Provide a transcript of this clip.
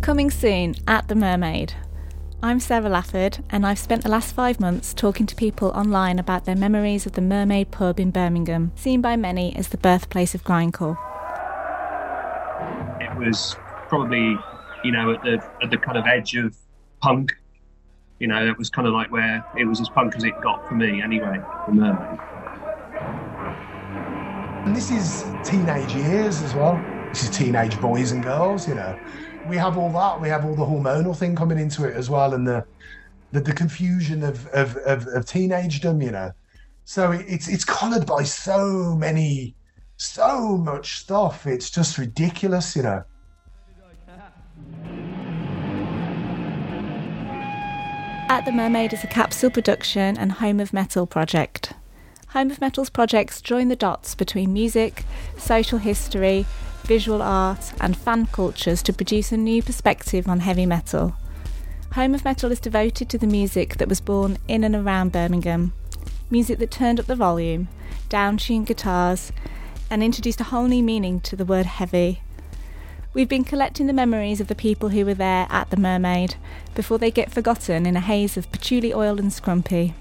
Coming soon at The Mermaid. I'm Sarah Lafford, and I've spent the last five months talking to people online about their memories of the Mermaid pub in Birmingham, seen by many as the birthplace of grindcore. It was probably, you know, at the at the kind of edge of punk. You know, it was kind of like where it was as punk as it got for me, anyway. The Mermaid. And this is teenage years as well. This is teenage boys and girls, you know. We have all that. We have all the hormonal thing coming into it as well, and the the, the confusion of, of, of, of teenagedom, you know. So it's it's coloured by so many, so much stuff. It's just ridiculous, you know. At the Mermaid is a capsule production and Home of Metal project. Home of Metal's projects join the dots between music, social history, visual art, and fan cultures to produce a new perspective on heavy metal. Home of Metal is devoted to the music that was born in and around Birmingham, music that turned up the volume, downtuned guitars, and introduced a whole new meaning to the word heavy. We've been collecting the memories of the people who were there at the Mermaid before they get forgotten in a haze of patchouli oil and scrumpy.